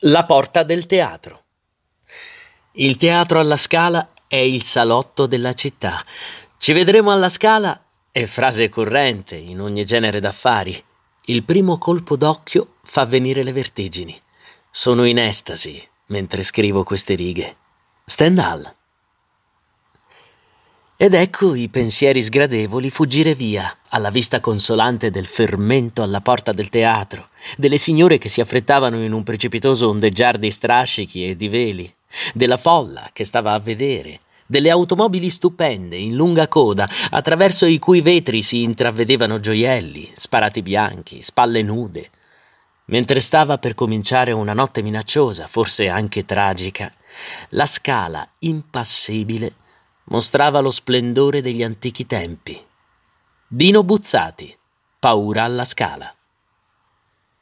La porta del teatro. Il teatro alla Scala è il salotto della città. Ci vedremo alla Scala è frase corrente in ogni genere d'affari. Il primo colpo d'occhio fa venire le vertigini. Sono in estasi mentre scrivo queste righe. Stendhal. Ed ecco i pensieri sgradevoli fuggire via alla vista consolante del fermento alla porta del teatro, delle signore che si affrettavano in un precipitoso ondeggiar di strascichi e di veli, della folla che stava a vedere, delle automobili stupende in lunga coda, attraverso i cui vetri si intravedevano gioielli, sparati bianchi, spalle nude. Mentre stava per cominciare una notte minacciosa, forse anche tragica, la scala impassibile mostrava lo splendore degli antichi tempi. Dino Buzzati, Paura alla Scala.